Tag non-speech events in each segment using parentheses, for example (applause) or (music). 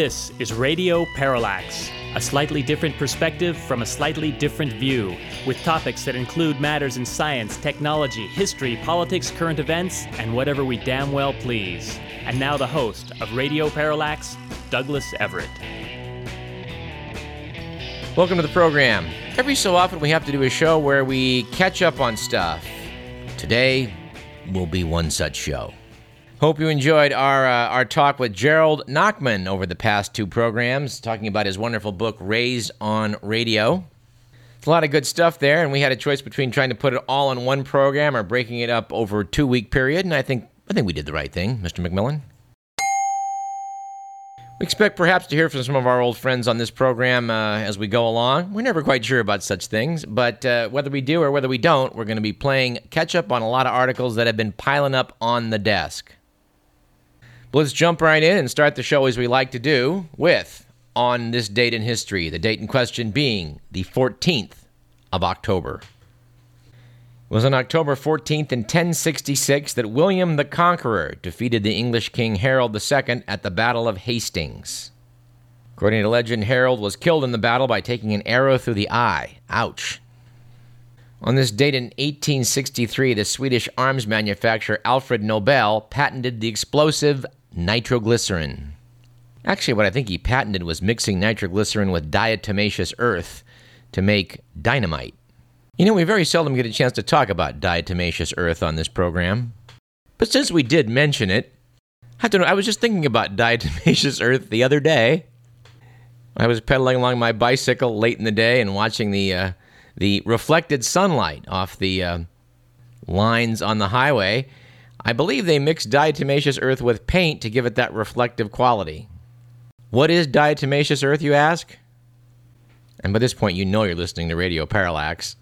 This is Radio Parallax, a slightly different perspective from a slightly different view, with topics that include matters in science, technology, history, politics, current events, and whatever we damn well please. And now the host of Radio Parallax, Douglas Everett. Welcome to the program. Every so often, we have to do a show where we catch up on stuff. Today will be one such show. Hope you enjoyed our uh, our talk with Gerald Nachman over the past two programs, talking about his wonderful book Raised on Radio. It's a lot of good stuff there, and we had a choice between trying to put it all in one program or breaking it up over a two week period, and I think I think we did the right thing, Mr. McMillan. We expect perhaps to hear from some of our old friends on this program uh, as we go along. We're never quite sure about such things, but uh, whether we do or whether we don't, we're going to be playing catch up on a lot of articles that have been piling up on the desk. Let's jump right in and start the show as we like to do with on this date in history, the date in question being the 14th of October. It was on October 14th in 1066 that William the Conqueror defeated the English King Harold II at the Battle of Hastings. According to legend, Harold was killed in the battle by taking an arrow through the eye. Ouch. On this date in 1863, the Swedish arms manufacturer Alfred Nobel patented the explosive nitroglycerin. Actually, what I think he patented was mixing nitroglycerin with diatomaceous earth to make dynamite. You know, we very seldom get a chance to talk about diatomaceous earth on this program. But since we did mention it, I don't know, I was just thinking about (laughs) diatomaceous earth the other day. I was pedaling along my bicycle late in the day and watching the uh, the reflected sunlight off the uh, lines on the highway, I believe they mix diatomaceous earth with paint to give it that reflective quality. What is diatomaceous earth, you ask? And by this point, you know you're listening to Radio Parallax.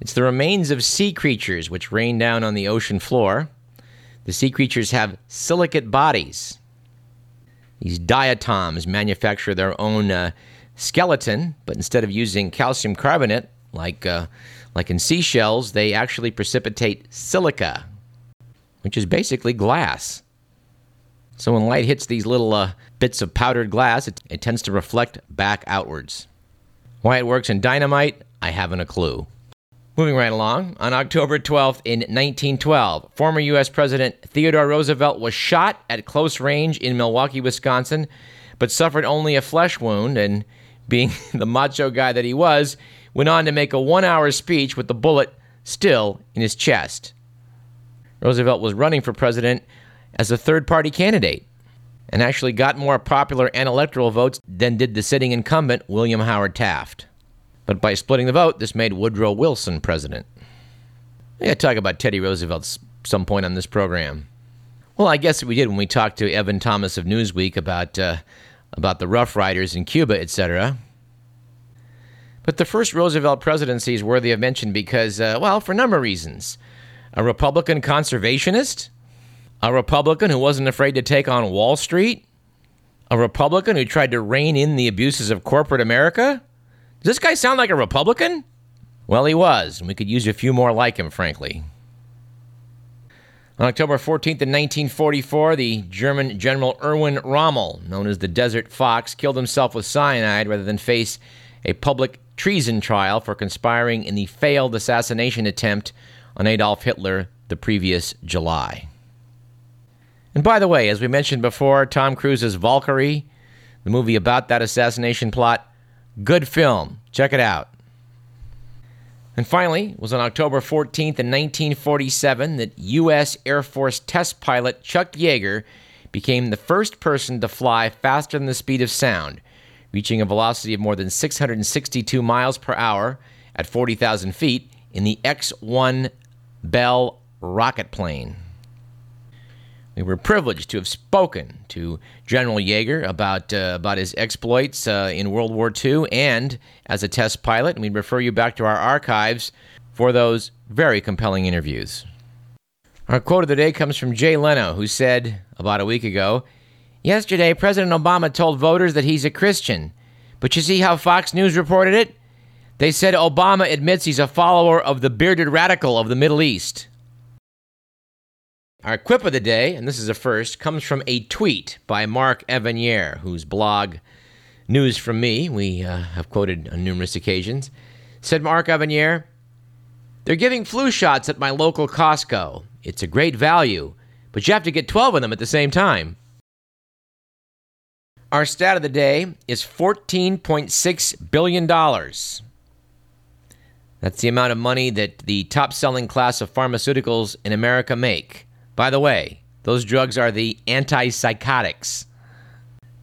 It's the remains of sea creatures which rain down on the ocean floor. The sea creatures have silicate bodies. These diatoms manufacture their own uh, skeleton, but instead of using calcium carbonate, like, uh, like in seashells, they actually precipitate silica, which is basically glass. So when light hits these little uh, bits of powdered glass, it, it tends to reflect back outwards. Why it works in dynamite, I haven't a clue. Moving right along, on October 12th in 1912, former U.S. President Theodore Roosevelt was shot at close range in Milwaukee, Wisconsin, but suffered only a flesh wound and, being (laughs) the macho guy that he was, went on to make a one hour speech with the bullet still in his chest. Roosevelt was running for president as a third party candidate and actually got more popular and electoral votes than did the sitting incumbent, William Howard Taft. But by splitting the vote, this made Woodrow Wilson president. To talk about Teddy Roosevelt some point on this program. Well, I guess we did when we talked to Evan Thomas of Newsweek about uh, about the Rough Riders in Cuba, etc. But the first Roosevelt presidency is worthy of mention because, uh, well, for a number of reasons. A Republican conservationist, a Republican who wasn't afraid to take on Wall Street, a Republican who tried to rein in the abuses of corporate America. Does this guy sound like a Republican? Well, he was, and we could use a few more like him, frankly. On October 14th, in 1944, the German General Erwin Rommel, known as the Desert Fox, killed himself with cyanide rather than face a public treason trial for conspiring in the failed assassination attempt on Adolf Hitler the previous July. And by the way, as we mentioned before, Tom Cruise's Valkyrie, the movie about that assassination plot, good film. Check it out. And finally, it was on October 14th in 1947 that U.S. Air Force test pilot Chuck Yeager became the first person to fly faster than the speed of sound reaching a velocity of more than 662 miles per hour at 40,000 feet in the X 1 Bell rocket plane. We were privileged to have spoken to General Yeager about, uh, about his exploits uh, in World War II and as a test pilot, and we refer you back to our archives for those very compelling interviews. Our quote of the day comes from Jay Leno, who said about a week ago Yesterday, President Obama told voters that he's a Christian. But you see how Fox News reported it? They said Obama admits he's a follower of the bearded radical of the Middle East. Our quip of the day, and this is a first, comes from a tweet by Mark Evanier, whose blog, News from Me, we uh, have quoted on numerous occasions. Said Mark Evanier, They're giving flu shots at my local Costco. It's a great value, but you have to get 12 of them at the same time. Our stat of the day is $14.6 billion. That's the amount of money that the top selling class of pharmaceuticals in America make. By the way, those drugs are the antipsychotics.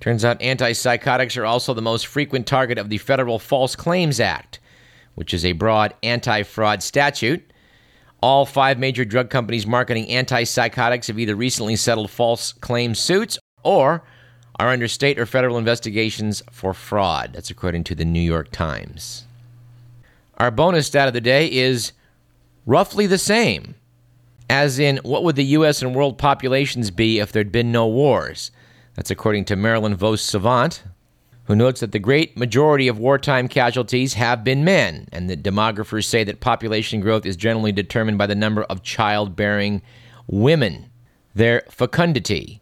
Turns out antipsychotics are also the most frequent target of the Federal False Claims Act, which is a broad anti fraud statute. All five major drug companies marketing antipsychotics have either recently settled false claim suits or are under state or federal investigations for fraud. That's according to the New York Times. Our bonus stat of the day is roughly the same. As in, what would the U.S. and world populations be if there'd been no wars? That's according to Marilyn Vos Savant, who notes that the great majority of wartime casualties have been men, and that demographers say that population growth is generally determined by the number of childbearing women, their fecundity.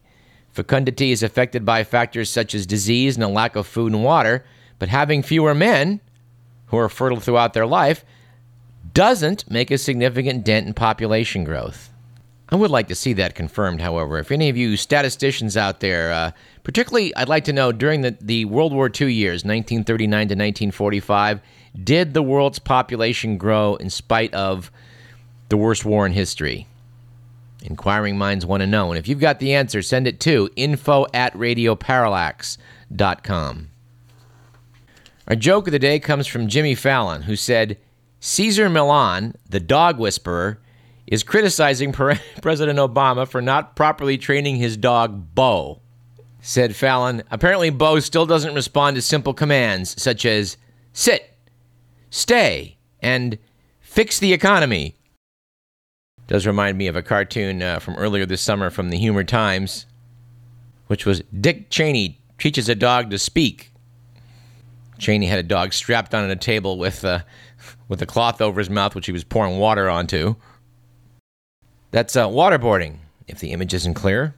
Fecundity is affected by factors such as disease and a lack of food and water, but having fewer men who are fertile throughout their life doesn't make a significant dent in population growth. I would like to see that confirmed, however. If any of you statisticians out there, uh, particularly I'd like to know during the, the World War II years, 1939 to 1945, did the world's population grow in spite of the worst war in history? Inquiring minds want to know. And if you've got the answer, send it to info at radioparallax.com. Our joke of the day comes from Jimmy Fallon, who said, Cesar Millan, the dog whisperer, is criticizing (laughs) President Obama for not properly training his dog, Bo. Said Fallon, apparently Bo still doesn't respond to simple commands such as sit, stay, and fix the economy. Does remind me of a cartoon uh, from earlier this summer from the Humor Times, which was Dick Cheney teaches a dog to speak. Cheney had a dog strapped on a table with, uh, with a cloth over his mouth, which he was pouring water onto. That's uh, waterboarding, if the image isn't clear.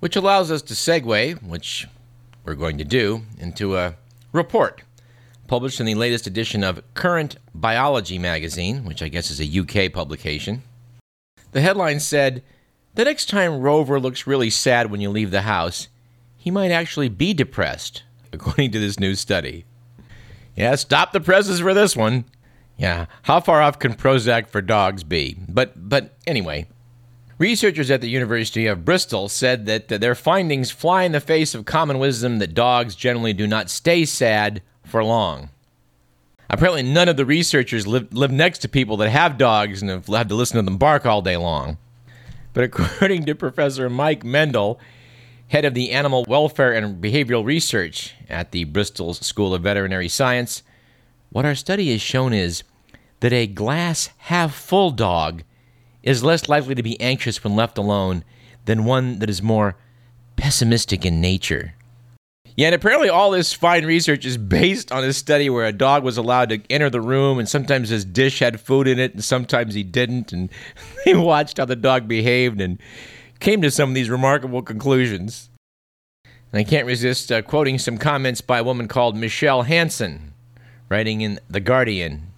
Which allows us to segue, which we're going to do, into a report published in the latest edition of Current Biology magazine, which I guess is a UK publication. The headline said, The next time Rover looks really sad when you leave the house, he might actually be depressed according to this new study. Yeah, stop the presses for this one. Yeah, how far off can Prozac for dogs be? But but anyway, researchers at the University of Bristol said that their findings fly in the face of common wisdom that dogs generally do not stay sad for long. Apparently, none of the researchers live, live next to people that have dogs and have had to listen to them bark all day long. But according to Professor Mike Mendl, head of the Animal Welfare and Behavioral Research at the Bristol School of Veterinary Science, what our study has shown is that a glass half full dog is less likely to be anxious when left alone than one that is more pessimistic in nature. Yeah, and apparently all this fine research is based on a study where a dog was allowed to enter the room, and sometimes his dish had food in it, and sometimes he didn't, and (laughs) they watched how the dog behaved and came to some of these remarkable conclusions. And I can't resist uh, quoting some comments by a woman called Michele Hanson, writing in The Guardian,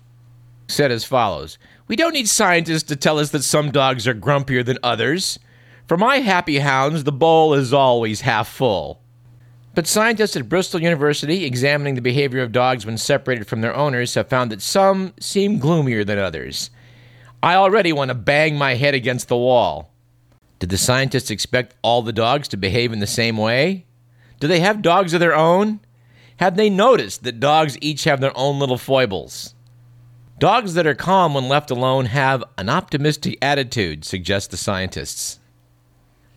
said as follows We don't need scientists to tell us that some dogs are grumpier than others. For my happy hounds, the bowl is always half full. But scientists at Bristol University, examining the behavior of dogs when separated from their owners, have found that some seem gloomier than others. I already want to bang my head against the wall. Did the scientists expect all the dogs to behave in the same way? Do they have dogs of their own? Have they noticed that dogs each have their own little foibles? Dogs that are calm when left alone have an optimistic attitude, suggest the scientists.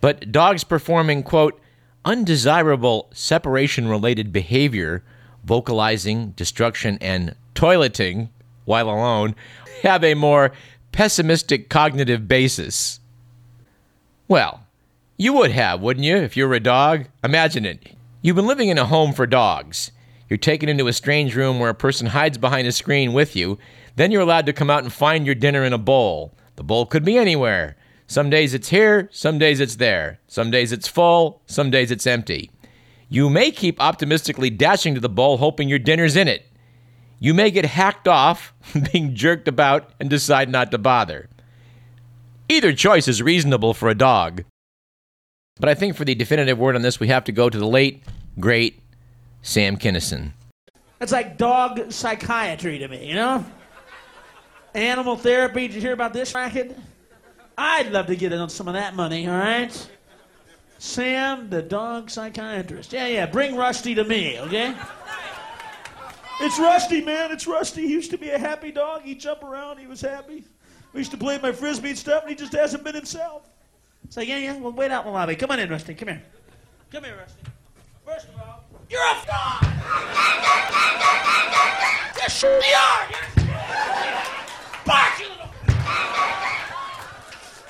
But dogs performing, quote, undesirable separation related behavior, vocalizing, destruction, and toileting while alone, have a more pessimistic cognitive basis. Well, you would have, wouldn't you, if you were a dog? Imagine it. You've been living in a home for dogs. You're taken into a strange room where a person hides behind a screen with you. Then you're allowed to come out and find your dinner in a bowl. The bowl could be anywhere Some days it's here, some days it's there. Some days it's full, some days it's empty. You may keep optimistically dashing to the bowl hoping your dinner's in it. You may get hacked off, (laughs) being jerked about, and decide not to bother. Either choice is reasonable for a dog. But I think for the definitive word on this, we have to go to the late, great Sam Kinison. That's like dog psychiatry to me, you know? Animal therapy. Did you hear about this racket? I'd love to get in on some of that money, all right? Sam, the dog psychiatrist. Yeah, yeah, bring Rusty to me, okay? It's Rusty, man. It's Rusty. He used to be a happy dog. He'd jump around. He was happy. We used to play my frisbee and stuff, and he just hasn't been himself. Like, yeah, yeah, well, wait out in the lobby. Come on in, Rusty. Come here. Come here, Rusty. First of all, you're a dog! Yes, you are! Bark, you little...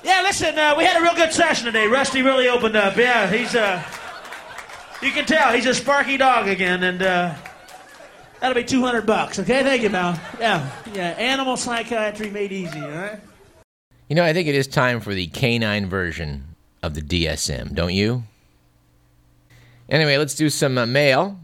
Yeah, listen, uh, we had a real good session today. Rusty really opened up. Yeah, he's, uh... You can tell he's a sparky dog again, and, uh... That'll be 200 bucks, okay? Thank you, Mal. Yeah, yeah. Animal psychiatry made easy, all right? You know, I think it is time for the canine version of the DSM, don't you? Anyway, let's do some uh, mail.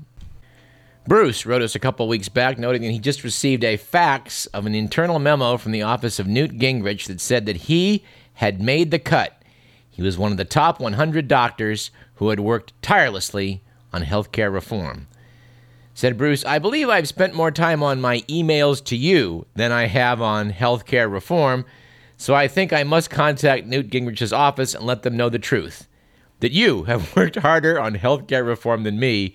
Bruce wrote us a couple weeks back noting that he just received a fax of an internal memo from the office of Newt Gingrich that said that he had made the cut. He was one of the top 100 doctors who had worked tirelessly on healthcare reform. Said Bruce, I believe I've spent more time on my emails to you than I have on healthcare reform, so I think I must contact Newt Gingrich's office and let them know the truth. That you have (laughs) worked harder on healthcare reform than me,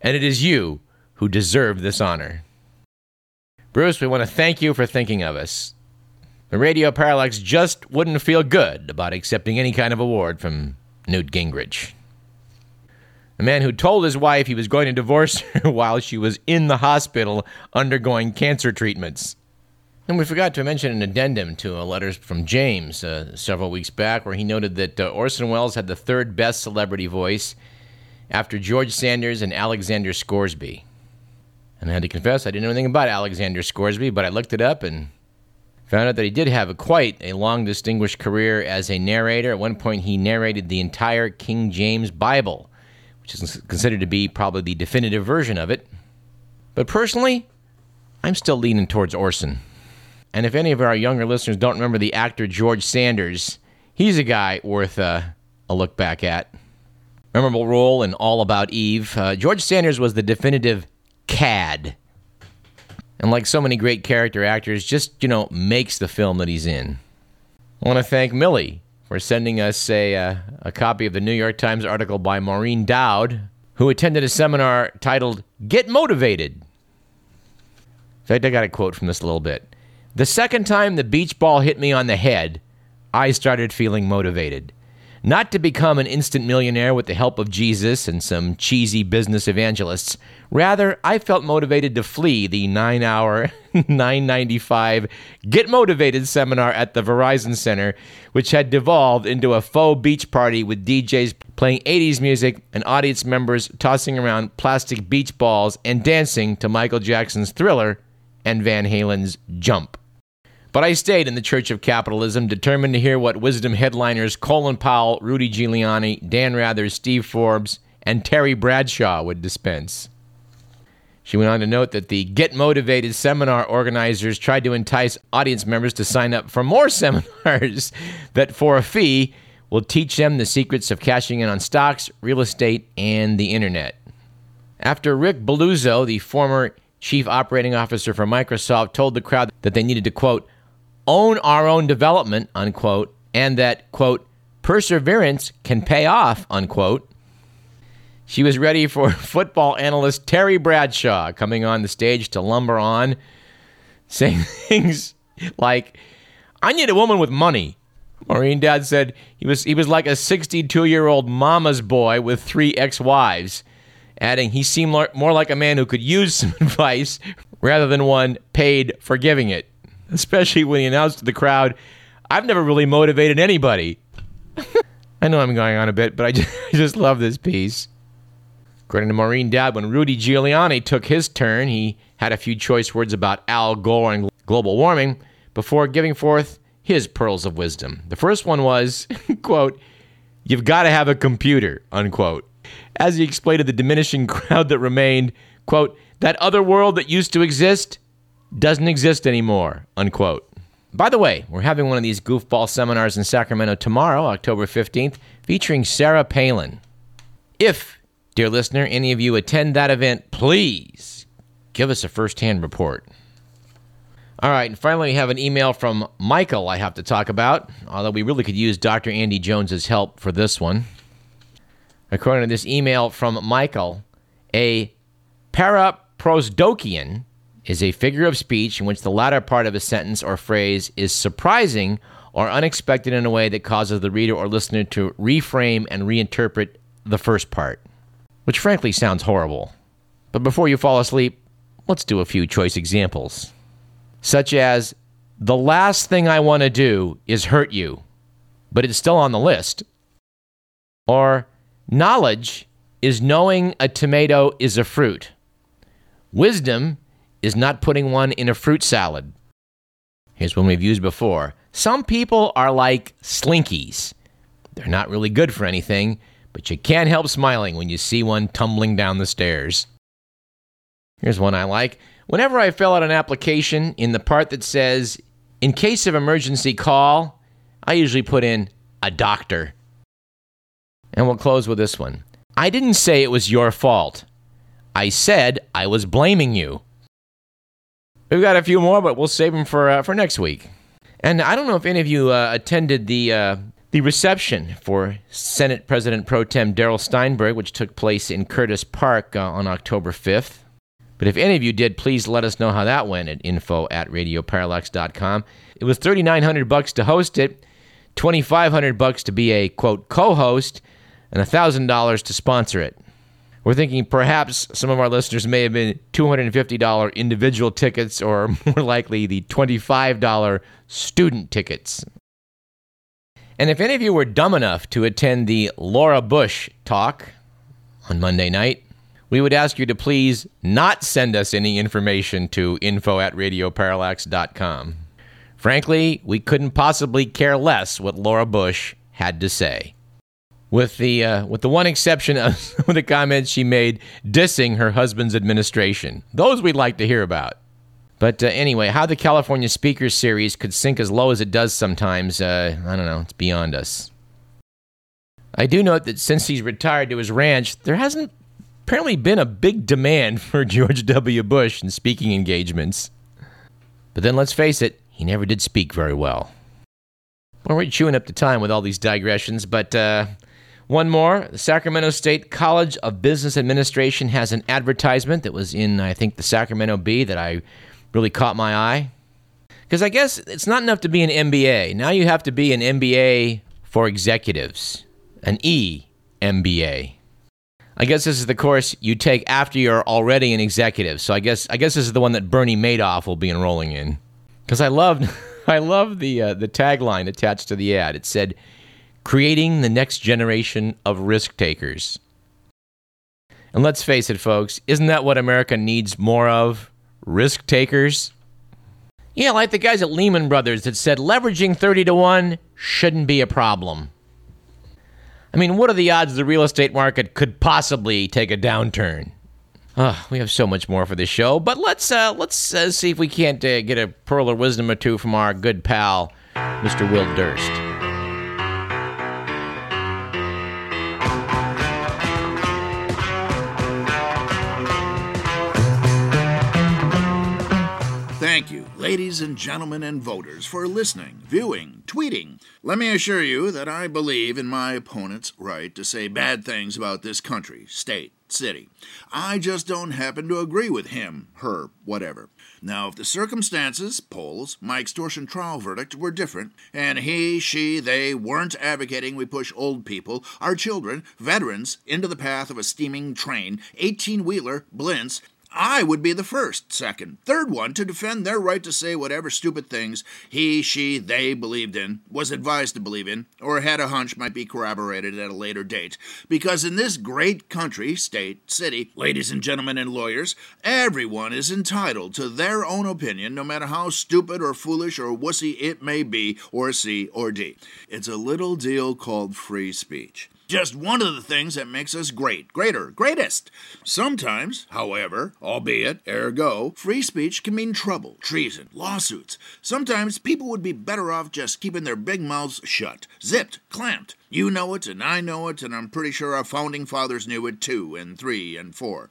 and it is you who deserve this honor. Bruce, we want to thank you for thinking of us. The Radio Parallax just wouldn't feel good about accepting any kind of award from Newt Gingrich. A man who told his wife he was going to divorce (laughs) her while she was in the hospital undergoing cancer treatments. And we forgot to mention an addendum to a letter from James uh, several weeks back where he noted that uh, Orson Welles had the third best celebrity voice after George Sanders and Alexander Scourby. And I had to confess, I didn't know anything about Alexander Scourby, but I looked it up and found out that he did have a, quite a long, distinguished career as a narrator. At one point, he narrated the entire King James Bible which is considered to be probably the definitive version of it. But personally, I'm still leaning towards Orson. And if any of our younger listeners don't remember the actor George Sanders, he's a guy worth uh, a look back at. Memorable role in All About Eve. Uh, George Sanders was the definitive cad. And like so many great character actors, just, you know, makes the film that he's in. I want to thank Millie for sending us a, uh, a copy of the New York Times article by Maureen Dowd, who attended a seminar titled Get Motivated. In fact, I got a quote from this a little bit. The second time the beach ball hit me on the head, I started feeling motivated not to become an instant millionaire with the help of Jesus and some cheesy business evangelists. Rather, I felt motivated to flee the 9-hour (laughs) 995 Get Motivated seminar at the Verizon Center, which had devolved into a faux beach party with DJs playing 80s music and audience members tossing around plastic beach balls and dancing to Michael Jackson's Thriller and Van Halen's Jump. But I stayed in the Church of Capitalism, determined to hear what wisdom headliners Colin Powell, Rudy Giuliani, Dan Rather, Steve Forbes, and Terry Bradshaw would dispense. She went on to note that the Get Motivated seminar organizers tried to entice audience members to sign up for more (laughs) seminars that, for a fee, will teach them the secrets of cashing in on stocks, real estate, and the internet. After Rick Belluzzo, the former chief operating officer for Microsoft, told the crowd that they needed to, quote, own our own development, unquote, and that, quote, perseverance can pay off, unquote. She was ready for (laughs) football analyst Terry Bradshaw coming on the stage to lumber on, (laughs) saying things like, I need a woman with money. Maureen Dowd said he was, he was like a 62 year old mama's boy with three ex wives, adding he seemed more like a man who could use (laughs) some advice rather than one paid for giving it especially when he announced to the crowd, I've never really motivated anybody. I know I'm going on a bit, but I just, (laughs) I just love this piece. According to Maureen Dowd, when Rudy Giuliani took his turn, he had a few choice words about Al Gore and global warming before giving forth his pearls of wisdom. The first one was, (laughs) quote, You've got to have a computer, unquote. As he explained to the diminishing (laughs) crowd that remained, quote, That other world that used to exist doesn't exist anymore, unquote. By the way, we're having one of these goofball seminars in Sacramento tomorrow, October 15th, featuring Sarah Palin. If, dear listener, any of you attend that event, please give us a first hand report. All right, and finally, we have an email from Michael I have to talk about, although we really could use Dr. Andy Jones's help for this one. According to this email from Michael, a paraprosdokian is a figure of speech in which the latter part of a sentence or phrase is surprising or unexpected in a way that causes the reader or listener to reframe and reinterpret the first part, which frankly sounds horrible. But before you fall asleep, let's do a few choice examples such as the last thing I want to do is hurt you, but it's still on the list. Or knowledge is knowing a tomato is a fruit. Wisdom is not putting one in a fruit salad. Here's one we've used before. Some people are like slinkies. They're not really good for anything, but you can't help smiling when you see one tumbling down the stairs. Here's one I like. Whenever I fill out an application in the part that says, in case of emergency call, I usually put in a doctor. And we'll close with this one. I didn't say it was your fault. I said I was blaming you. We've got a few more, but we'll save them for, uh, for next week. And I don't know if any of you uh, attended the, uh, the reception for Senate President Pro Tem Darrell Steinberg, which took place in Curtis Park uh, on October 5th. But if any of you did, please let us know how that went at info at radioparallax.com. It was 3900 bucks to host it, 2500 bucks to be a quote co-host, and $1000 to sponsor it. We're thinking perhaps some of our listeners may have been $250 individual tickets or (laughs) more likely the $25 student tickets. And if any of you were dumb enough to attend the Laura Bush talk on Monday night, we would ask you to please not send us any information to info at radioparallax.com. Frankly, we couldn't possibly care less what Laura Bush had to say. With the, uh, with the one exception (laughs) of the comments she made dissing her husband's administration. Those we'd like to hear about. But uh, anyway, how the California Speakers Series could sink as low as it does sometimes, uh, I don't know, it's beyond us. I do note that since he's retired to his ranch, there hasn't apparently been a big demand (laughs) for George W. Bush in speaking engagements. But then let's face it, he never did speak very well. Well, we're chewing up the time with all these digressions, but uh, one more. The Sacramento State College of Business Administration has an advertisement that was in, I think, the Sacramento Bee that I really caught my eye. Because I guess it's not enough to be an MBA. Now you have to be an MBA for executives, an E MBA. I guess this is the course you take after you're already an executive. So I guess I guess this is the one that Bernie Madoff will be enrolling in. Because I loved (laughs) I love the uh, the tagline attached to the ad. It said, "Creating the next generation of risk takers." And let's face it, folks, isn't that what America needs more of? Risk takers. Yeah, like the guys at Lehman Brothers that said leveraging 30 to 1 shouldn't be a problem. I mean, what are the odds the real estate market could possibly take a downturn? Uh, we have so much more for this show, but let's uh, let's uh, see if we can't uh, get a pearl of wisdom or two from our good pal, Mr. Will Durst. Ladies and gentlemen and voters, for listening, viewing, tweeting. Let me assure you that I believe in my opponent's right to say bad things about this country, state, city. I just don't happen to agree with him, her, whatever. Now, if the circumstances, polls, my extortion trial verdict were different, and he, she, they weren't advocating we push old people, our children, veterans, into the path of a steaming train, 18 wheeler, blints, I would be the first, second, third one to defend their right to say whatever stupid things he, she, they believed in, was advised to believe in, or had a hunch might be corroborated at a later date. Because in this great country, state, city, ladies and gentlemen and lawyers, everyone is entitled to their own opinion, no matter how stupid or foolish or wussy it may be, or C or D. It's a little deal called free speech just one of the things that makes us great, greater, greatest. Sometimes, however, albeit, ergo, free speech can mean trouble, treason, lawsuits. Sometimes people would be better off just keeping their big mouths shut, zipped, clamped. You know it, and I know it, and I'm pretty sure our founding fathers knew it too, and three, and four.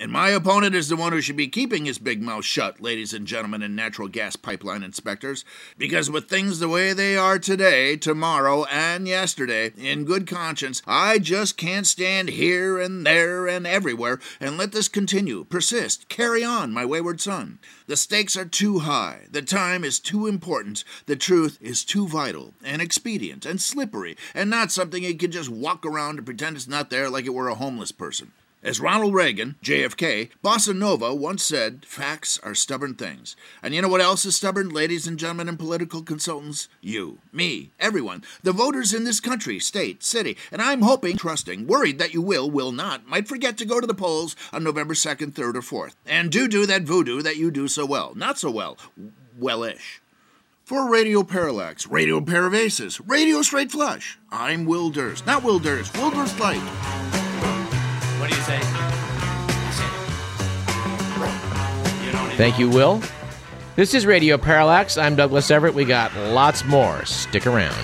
And my opponent is the one who should be keeping his big mouth shut, ladies and gentlemen and natural gas pipeline inspectors. Because with things the way they are today, tomorrow, and yesterday, in good conscience, I just can't stand here and there and everywhere and let this continue, persist, carry on, my wayward son. The stakes are too high, the time is too important, the truth is too vital and expedient and slippery, and not something you can just walk around and pretend it's not there like it were a homeless person. As Ronald Reagan, JFK, Bossa Nova once said, facts are stubborn things. And you know what else is stubborn, ladies and gentlemen and political consultants? You, me, everyone, the voters in this country, state, city. And I'm hoping, trusting, worried that you will, will not, might forget to go to the polls on November 2nd, 3rd, or 4th. And do do that voodoo that you do so well. Not so well. Wellish. For Radio Parallax, Radio Paravasis, Radio Straight Flush, I'm Will Durst. Not Will Durst, Will Durst Light. What do you say? Thank you, Will. This is Radio Parallax. I'm Douglas Everett. We got lots more. Stick around.